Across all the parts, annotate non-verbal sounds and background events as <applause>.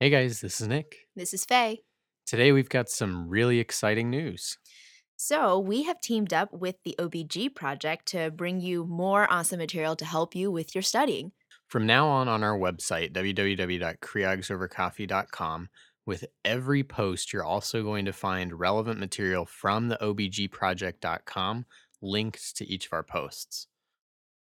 Hey guys, this is Nick. This is Faye. Today we've got some really exciting news. So, we have teamed up with the OBG project to bring you more awesome material to help you with your studying. From now on on our website, www.creogsovercoffee.com, with every post, you're also going to find relevant material from the obgproject.com linked to each of our posts.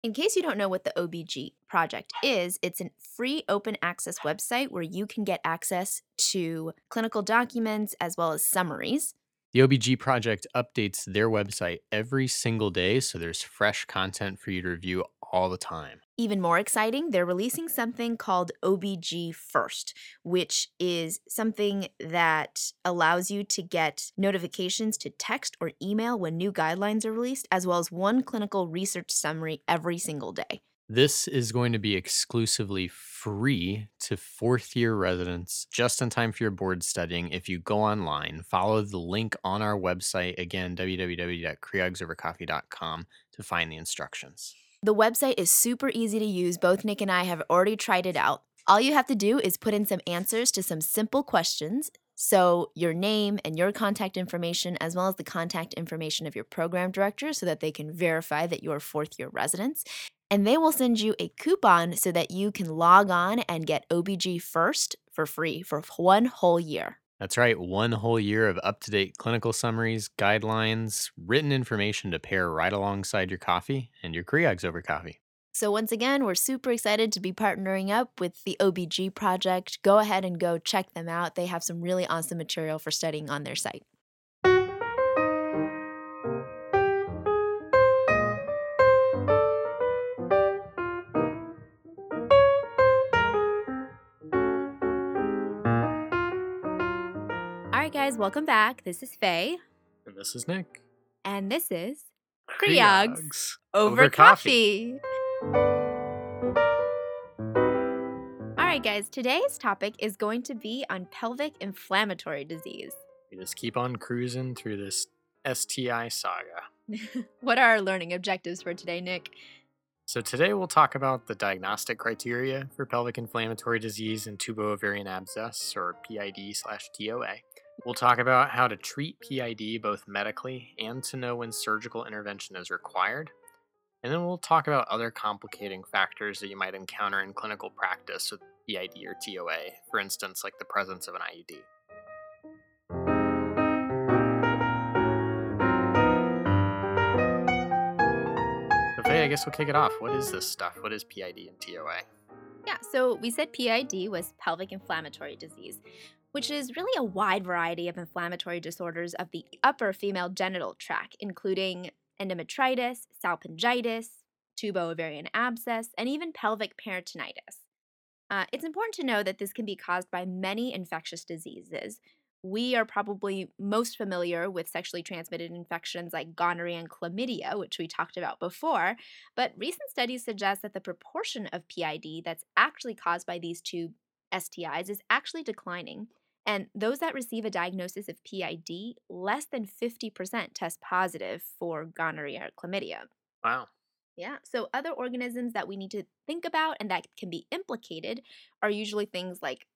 In case you don't know what the OBG project is, it's a free open access website where you can get access to clinical documents as well as summaries. The OBG project updates their website every single day, so there's fresh content for you to review all the time. Even more exciting, they're releasing something called OBG First, which is something that allows you to get notifications to text or email when new guidelines are released, as well as one clinical research summary every single day. This is going to be exclusively free to fourth year residents just in time for your board studying. If you go online, follow the link on our website, again, www.creogsovercoffee.com, to find the instructions. The website is super easy to use. Both Nick and I have already tried it out. All you have to do is put in some answers to some simple questions. So, your name and your contact information, as well as the contact information of your program director, so that they can verify that you're fourth year residents. And they will send you a coupon so that you can log on and get OBG first for free for one whole year. That's right, one whole year of up to date clinical summaries, guidelines, written information to pair right alongside your coffee and your Creogs over coffee. So, once again, we're super excited to be partnering up with the OBG project. Go ahead and go check them out. They have some really awesome material for studying on their site. Guys, welcome back. This is Faye, And this is Nick. and this is Creogs Creogs Over, Over coffee. All right, guys, today's topic is going to be on pelvic inflammatory disease. We just keep on cruising through this STI saga. <laughs> what are our learning objectives for today, Nick? So today we'll talk about the diagnostic criteria for pelvic inflammatory disease and tubo-ovarian abscess, or PID slash TOA. We'll talk about how to treat PID both medically and to know when surgical intervention is required. And then we'll talk about other complicating factors that you might encounter in clinical practice with PID or TOA, for instance, like the presence of an IUD. So Faye, I guess we'll kick it off. What is this stuff? What is PID and TOA? Yeah, so we said PID was pelvic inflammatory disease, which is really a wide variety of inflammatory disorders of the upper female genital tract, including endometritis, salpingitis, tubo-ovarian abscess, and even pelvic peritonitis. Uh, it's important to know that this can be caused by many infectious diseases. We are probably most familiar with sexually transmitted infections like gonorrhea and chlamydia, which we talked about before, but recent studies suggest that the proportion of PID that's actually caused by these two STIs is actually declining. And those that receive a diagnosis of PID, less than 50% test positive for gonorrhea or chlamydia. Wow. Yeah. So other organisms that we need to think about and that can be implicated are usually things like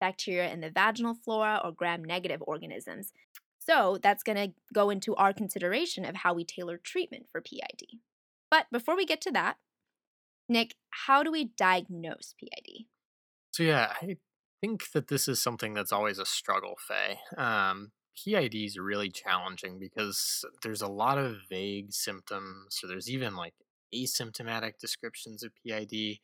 bacteria in the vaginal flora or gram negative organisms. So that's going to go into our consideration of how we tailor treatment for PID. But before we get to that, Nick, how do we diagnose PID? So yeah, I think that this is something that's always a struggle, Faye. Um, PID is really challenging because there's a lot of vague symptoms, or there's even like asymptomatic descriptions of PID.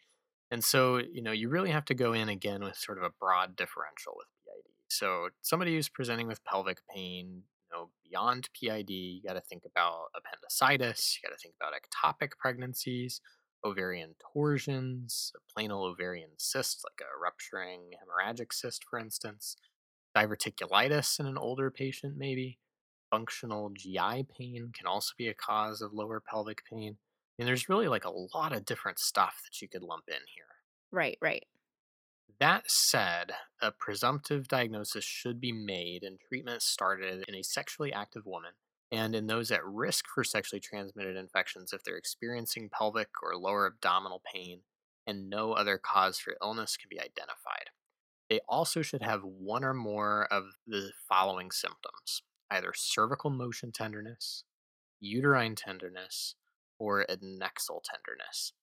And so, you know, you really have to go in again with sort of a broad differential with PID. So, somebody who's presenting with pelvic pain, you know, beyond PID, you got to think about appendicitis, you got to think about ectopic pregnancies, ovarian torsions, a planal ovarian cyst, like a rupturing hemorrhagic cyst, for instance, diverticulitis in an older patient, maybe. Functional GI pain can also be a cause of lower pelvic pain. And there's really like a lot of different stuff that you could lump in here. Right, right. That said, a presumptive diagnosis should be made and treatment started in a sexually active woman and in those at risk for sexually transmitted infections if they're experiencing pelvic or lower abdominal pain and no other cause for illness can be identified. They also should have one or more of the following symptoms either cervical motion tenderness, uterine tenderness, or adnexal tenderness.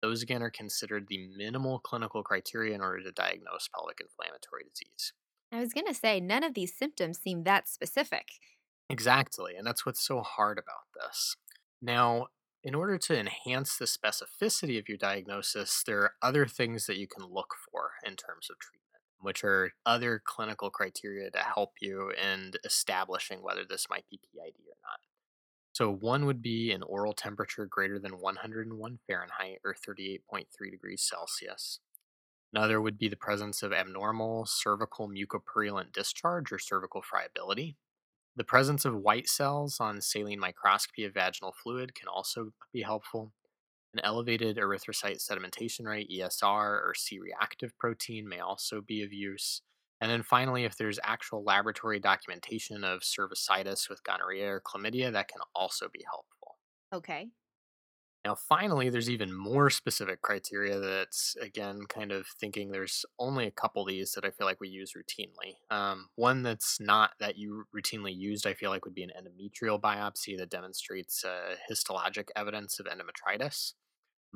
Those again are considered the minimal clinical criteria in order to diagnose pelvic inflammatory disease. I was going to say, none of these symptoms seem that specific. Exactly, and that's what's so hard about this. Now, in order to enhance the specificity of your diagnosis, there are other things that you can look for in terms of treatment, which are other clinical criteria to help you in establishing whether this might be PID or not. So, one would be an oral temperature greater than 101 Fahrenheit or 38.3 degrees Celsius. Another would be the presence of abnormal cervical mucopurulent discharge or cervical friability. The presence of white cells on saline microscopy of vaginal fluid can also be helpful. An elevated erythrocyte sedimentation rate, ESR, or C reactive protein may also be of use. And then finally, if there's actual laboratory documentation of cervicitis with gonorrhea or chlamydia, that can also be helpful. Okay. Now, finally, there's even more specific criteria that's, again, kind of thinking there's only a couple of these that I feel like we use routinely. Um, one that's not that you routinely used, I feel like, would be an endometrial biopsy that demonstrates uh, histologic evidence of endometritis.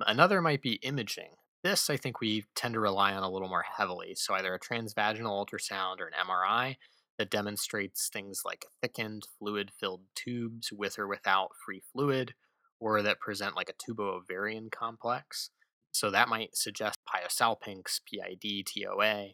Another might be imaging. This, I think, we tend to rely on a little more heavily. So, either a transvaginal ultrasound or an MRI that demonstrates things like thickened, fluid filled tubes with or without free fluid or that present like a tubo-ovarian complex. So that might suggest pyosalpinx, PID, TOA.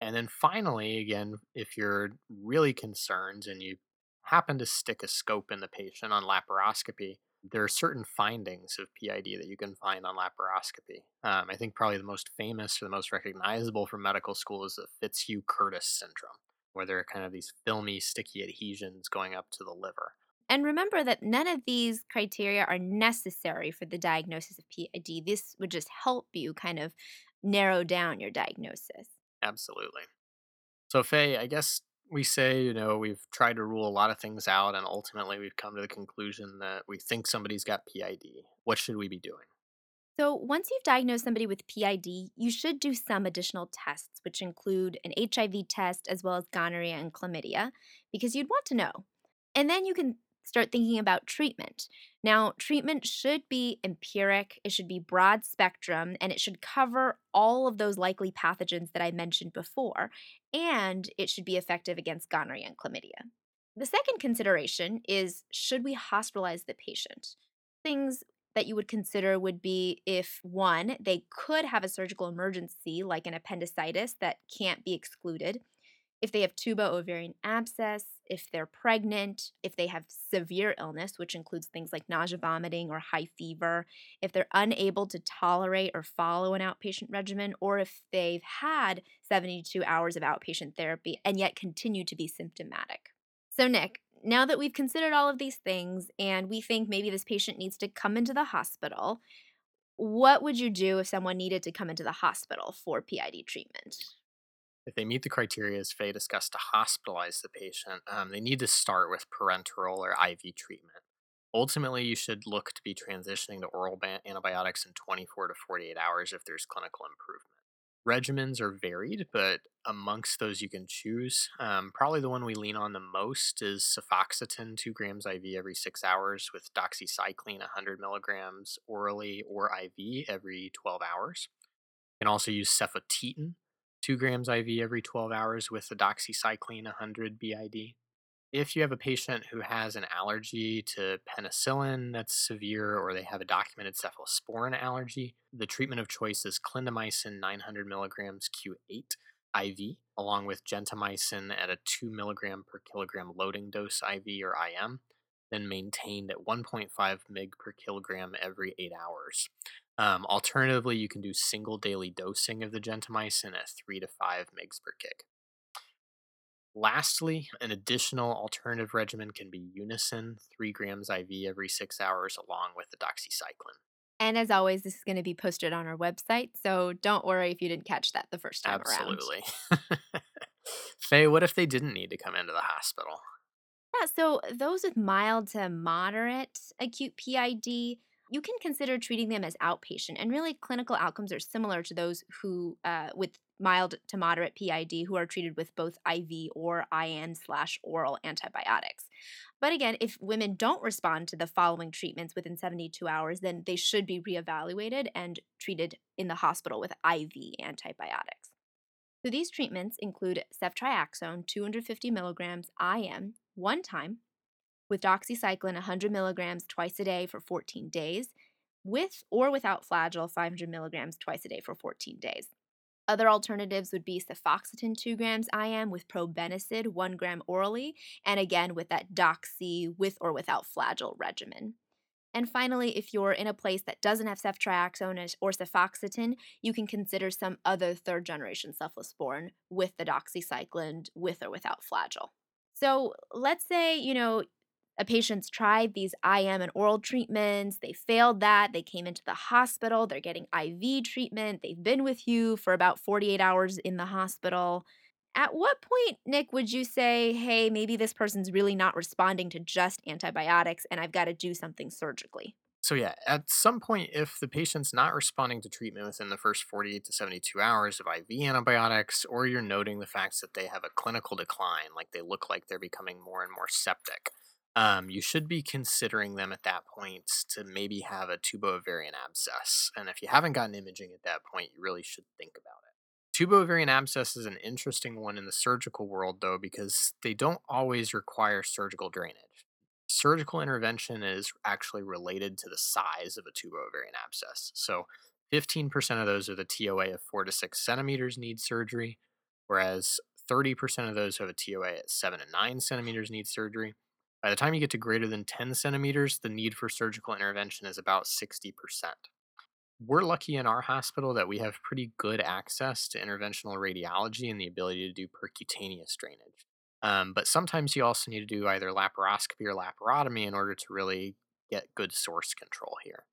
And then finally, again, if you're really concerned and you happen to stick a scope in the patient on laparoscopy, there are certain findings of PID that you can find on laparoscopy. Um, I think probably the most famous or the most recognizable from medical school is the Fitzhugh Curtis syndrome, where there are kind of these filmy, sticky adhesions going up to the liver. And remember that none of these criteria are necessary for the diagnosis of PID. This would just help you kind of narrow down your diagnosis. Absolutely. So, Faye, I guess we say, you know, we've tried to rule a lot of things out, and ultimately we've come to the conclusion that we think somebody's got PID. What should we be doing? So, once you've diagnosed somebody with PID, you should do some additional tests, which include an HIV test as well as gonorrhea and chlamydia, because you'd want to know. And then you can start thinking about treatment. Now, treatment should be empiric, it should be broad spectrum, and it should cover all of those likely pathogens that I mentioned before, and it should be effective against gonorrhea and chlamydia. The second consideration is should we hospitalize the patient? Things that you would consider would be if one, they could have a surgical emergency like an appendicitis that can't be excluded if they have tubo-ovarian abscess, if they're pregnant, if they have severe illness, which includes things like nausea, vomiting, or high fever, if they're unable to tolerate or follow an outpatient regimen, or if they've had 72 hours of outpatient therapy and yet continue to be symptomatic. So, Nick, now that we've considered all of these things and we think maybe this patient needs to come into the hospital, what would you do if someone needed to come into the hospital for PID treatment? If they meet the criteria as Faye discussed to hospitalize the patient, um, they need to start with parenteral or IV treatment. Ultimately, you should look to be transitioning to oral antibiotics in 24 to 48 hours if there's clinical improvement. Regimens are varied, but amongst those you can choose, um, probably the one we lean on the most is cefoxitin, 2 grams IV every 6 hours, with doxycycline, 100 milligrams orally or IV every 12 hours. You can also use cefotetan, 2 grams IV every 12 hours with the doxycycline 100 BID. If you have a patient who has an allergy to penicillin that's severe or they have a documented cephalosporin allergy, the treatment of choice is clindamycin 900 milligrams Q8 IV, along with gentamicin at a 2 milligram per kilogram loading dose IV or IM, then maintained at 1.5 mg per kilogram every 8 hours. Um, alternatively, you can do single daily dosing of the gentamicin at 3 to 5 mg per kg. Lastly, an additional alternative regimen can be Unasyn, 3 grams IV every 6 hours, along with the doxycycline. And as always, this is going to be posted on our website, so don't worry if you didn't catch that the first time Absolutely. around. Absolutely. <laughs> Faye, what if they didn't need to come into the hospital? Yeah, so those with mild to moderate acute PID you can consider treating them as outpatient. And really, clinical outcomes are similar to those who, uh, with mild to moderate PID who are treated with both IV or IM slash oral antibiotics. But again, if women don't respond to the following treatments within 72 hours, then they should be reevaluated and treated in the hospital with IV antibiotics. So these treatments include ceftriaxone 250 milligrams IM one time, with doxycycline 100 milligrams twice a day for 14 days, with or without flagyl 500 milligrams twice a day for 14 days. Other alternatives would be cefoxitin 2 grams IM with probenecid 1 gram orally, and again with that doxy with or without flagyl regimen. And finally, if you're in a place that doesn't have ceftriaxone or cefoxitin, you can consider some other third generation cephalosporin with the doxycycline with or without flagyl. So let's say, you know, a patient's tried these IM and oral treatments, they failed that, they came into the hospital, they're getting IV treatment, they've been with you for about 48 hours in the hospital. At what point, Nick, would you say, hey, maybe this person's really not responding to just antibiotics and I've got to do something surgically? So, yeah, at some point, if the patient's not responding to treatment within the first 48 to 72 hours of IV antibiotics, or you're noting the fact that they have a clinical decline, like they look like they're becoming more and more septic, um, you should be considering them at that point to maybe have a tubo-ovarian abscess. And if you haven't gotten imaging at that point, you really should think about it. Tubo-ovarian abscess is an interesting one in the surgical world, though, because they don't always require surgical drainage. Surgical intervention is actually related to the size of a tubo-ovarian abscess. So 15% of those are the TOA of 4 to 6 centimeters need surgery, whereas 30% of those who have a TOA at 7 to 9 centimeters need surgery by the time you get to greater than 10 centimeters, the need for surgical intervention is about 60%. We're lucky in our hospital that we have pretty good access to interventional radiology and the ability to do percutaneous drainage. Um, but sometimes you also need to do either laparoscopy or laparotomy in order to really get good source control here.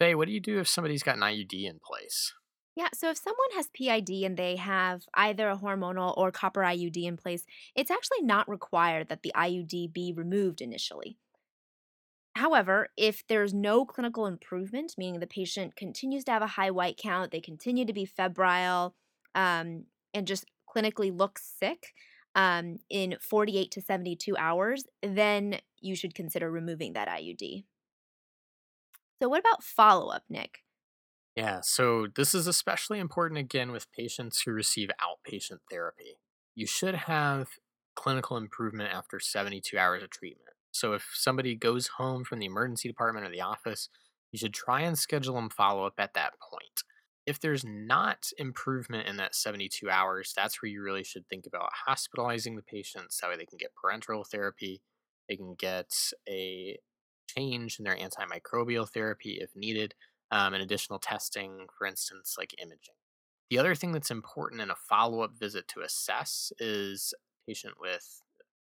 Faye, what do you do if somebody's got an IUD in place? Yeah, so if someone has PID and they have either a hormonal or copper IUD in place, it's actually not required that the IUD be removed initially. However, if there's no clinical improvement, meaning the patient continues to have a high white count, they continue to be febrile, um, and just clinically look sick um, in 48 to 72 hours, then you should consider removing that IUD. So, what about follow up, Nick? Yeah, so this is especially important again with patients who receive outpatient therapy. You should have clinical improvement after 72 hours of treatment. So if somebody goes home from the emergency department or the office, you should try and schedule them follow up at that point. If there's not improvement in that 72 hours, that's where you really should think about hospitalizing the patients. That way they can get parenteral therapy, they can get a change in their antimicrobial therapy if needed um, and additional testing, for instance, like imaging. The other thing that's important in a follow up visit to assess is patient with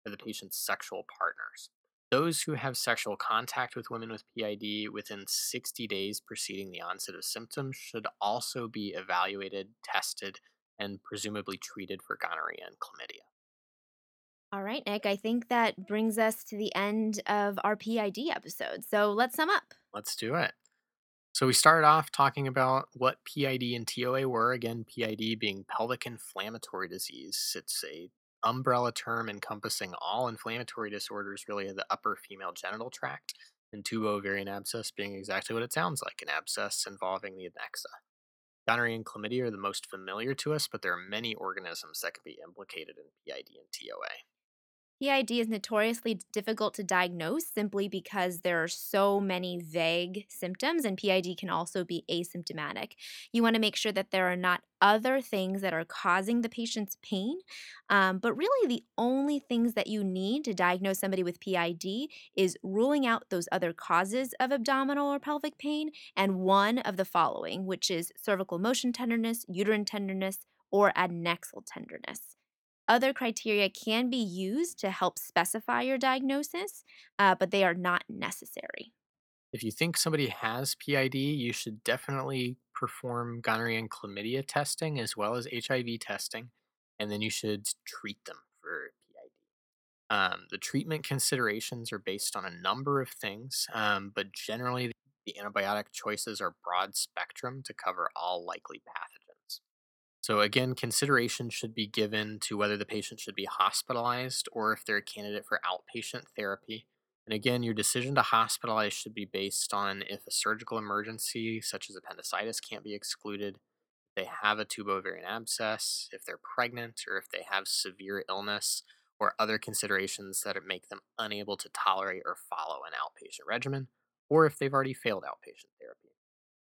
or the patient's sexual partners. Those who have sexual contact with women with PID within 60 days preceding the onset of symptoms should also be evaluated, tested, and presumably treated for gonorrhea and chlamydia. All right, Nick, I think that brings us to the end of our PID episode. So let's sum up. Let's do it. So we started off talking about what PID and TOA were. Again, PID being pelvic inflammatory disease. It's a umbrella term encompassing all inflammatory disorders really the upper female genital tract, and tubo-ovarian abscess being exactly what it sounds like, an abscess involving the adnexa. Gonorrhea and chlamydia are the most familiar to us, but there are many organisms that can be implicated in PID and TOA. PID is notoriously difficult to diagnose simply because there are so many vague symptoms, and PID can also be asymptomatic. You want to make sure that there are not other things that are causing the patient's pain. Um, but really, the only things that you need to diagnose somebody with PID is ruling out those other causes of abdominal or pelvic pain and one of the following, which is cervical motion tenderness, uterine tenderness, or adnexal tenderness. Other criteria can be used to help specify your diagnosis, uh, but they are not necessary. If you think somebody has PID, you should definitely perform gonorrhea and chlamydia testing as well as HIV testing, and then you should treat them for PID. Um, the treatment considerations are based on a number of things, um, but generally the antibiotic choices are broad spectrum to cover all likely pathogens. So, again, consideration should be given to whether the patient should be hospitalized or if they're a candidate for outpatient therapy. And again, your decision to hospitalize should be based on if a surgical emergency, such as appendicitis, can't be excluded, if they have a tubo-ovarian abscess, if they're pregnant, or if they have severe illness, or other considerations that make them unable to tolerate or follow an outpatient regimen, or if they've already failed outpatient therapy.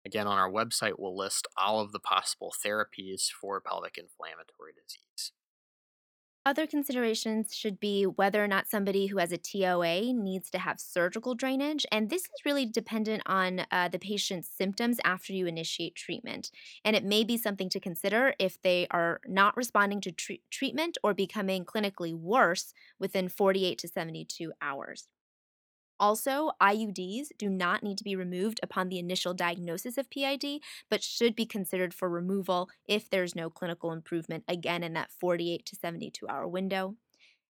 Again, on our website, we'll list all of the possible therapies for pelvic inflammatory disease. Other considerations should be whether or not somebody who has a TOA needs to have surgical drainage. And this is really dependent on uh, the patient's symptoms after you initiate treatment. And it may be something to consider if they are not responding to tre- treatment or becoming clinically worse within 48 to 72 hours. Also, IUDs do not need to be removed upon the initial diagnosis of PID, but should be considered for removal if there's no clinical improvement, again in that 48 to 72 hour window.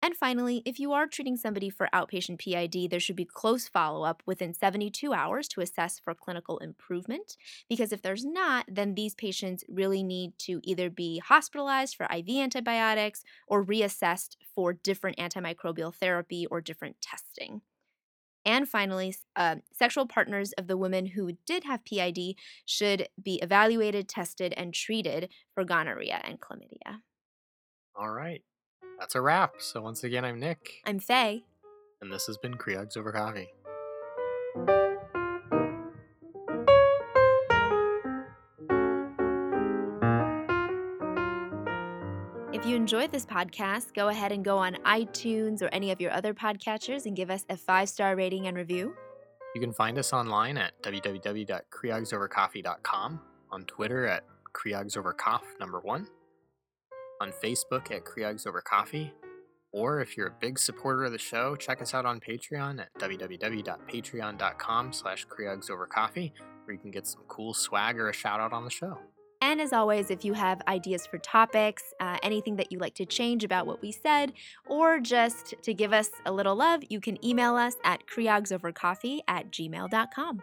And finally, if you are treating somebody for outpatient PID, there should be close follow up within 72 hours to assess for clinical improvement. Because if there's not, then these patients really need to either be hospitalized for IV antibiotics or reassessed for different antimicrobial therapy or different testing. And finally, uh, sexual partners of the women who did have PID should be evaluated, tested, and treated for gonorrhea and chlamydia. All right. That's a wrap. So, once again, I'm Nick. I'm Faye. And this has been Creogs Over Coffee. Enjoyed this podcast, go ahead and go on iTunes or any of your other podcatchers and give us a five star rating and review. You can find us online at www.creogsovercoffee.com, on Twitter at creogsovercoff number one, on Facebook at Creogs Over Coffee, or if you're a big supporter of the show, check us out on Patreon at www.patreon.com slash creogsovercoffee, where you can get some cool swag or a shout out on the show. And as always, if you have ideas for topics, uh, anything that you like to change about what we said, or just to give us a little love, you can email us at creogsovercoffee at gmail.com.